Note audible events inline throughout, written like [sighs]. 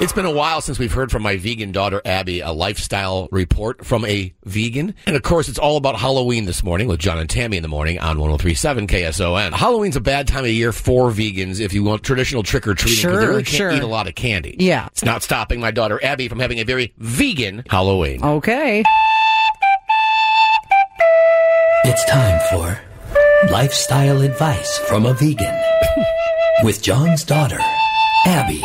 It's been a while since we've heard from my vegan daughter, Abby, a lifestyle report from a vegan. And of course, it's all about Halloween this morning with John and Tammy in the morning on 1037 KSON. Halloween's a bad time of year for vegans if you want traditional trick or treating because they Sure, really can't sure. eat a lot of candy. Yeah. It's not stopping my daughter, Abby, from having a very vegan Halloween. Okay. It's time for lifestyle advice from a vegan [laughs] with John's daughter, Abby.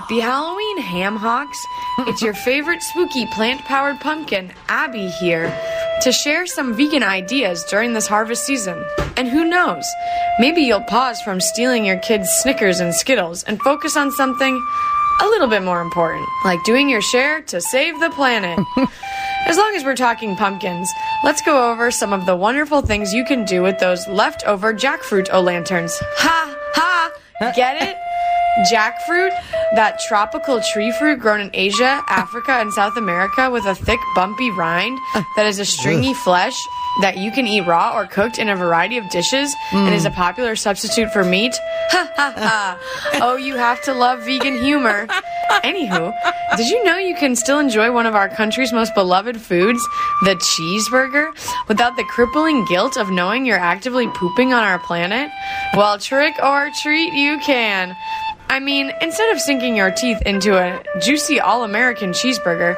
Happy Halloween, ham hocks. It's your favorite spooky plant powered pumpkin, Abby, here to share some vegan ideas during this harvest season. And who knows, maybe you'll pause from stealing your kids' Snickers and Skittles and focus on something a little bit more important, like doing your share to save the planet. [laughs] As long as we're talking pumpkins, let's go over some of the wonderful things you can do with those leftover jackfruit o lanterns. Ha ha! Get it? Jackfruit, that tropical tree fruit grown in Asia, Africa, and South America with a thick, bumpy rind that is a stringy flesh that you can eat raw or cooked in a variety of dishes and is a mm. popular substitute for meat. [laughs] Ha ha ha! Oh, you have to love vegan humor. Anywho, did you know you can still enjoy one of our country's most beloved foods, the cheeseburger, without the crippling guilt of knowing you're actively pooping on our planet? Well, trick or treat, you can. I mean, instead of sinking your teeth into a juicy all American cheeseburger,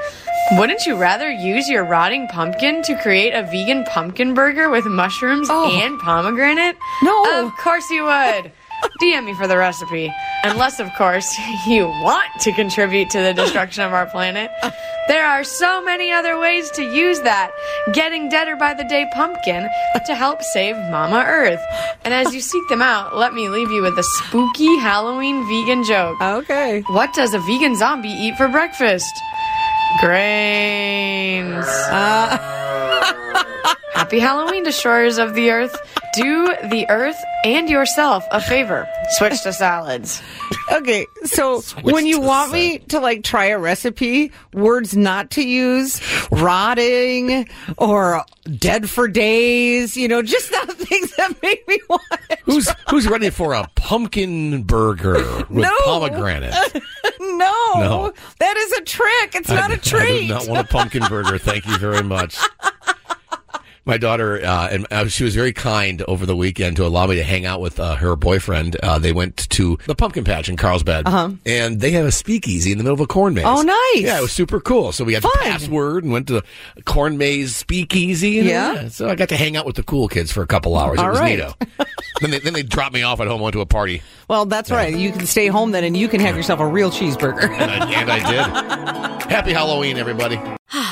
wouldn't you rather use your rotting pumpkin to create a vegan pumpkin burger with mushrooms oh. and pomegranate? No. Of course you would. [laughs] DM me for the recipe. Unless, of course, [laughs] you want to contribute to the destruction of our planet. [laughs] There are so many other ways to use that getting deader by the day pumpkin to help save Mama Earth. And as you seek them out, let me leave you with a spooky Halloween vegan joke. Okay. What does a vegan zombie eat for breakfast? Grains. Uh, [laughs] Happy Halloween, destroyers of the earth. Do the earth and yourself a favor. Switch to salads. [laughs] Okay. So when you to want me to like try a recipe, words not to use, rotting or dead for days, you know, just [laughs] the things that make me want it. Who's who's ready for a pumpkin burger with No. pomegranate? [laughs] No, No. that is a trick. It's not a treat. I do not want a pumpkin burger. Thank you very much. My daughter, uh, and uh, she was very kind over the weekend to allow me to hang out with uh, her boyfriend. Uh, they went to the pumpkin patch in Carlsbad, and they have a speakeasy in the middle of a corn maze. Uh-huh. Oh, nice. Yeah, it was super cool. So we had the Fun. password and went to the corn maze speakeasy. And, Yeah. So I got to hang out with the cool kids for a couple hours. it was right. neato. [laughs] then they then they dropped me off at home, went to a party, well, that's right. You can stay home then, and you can have yourself a real cheeseburger. and I, and I did. [laughs] Happy Halloween, everybody. [sighs]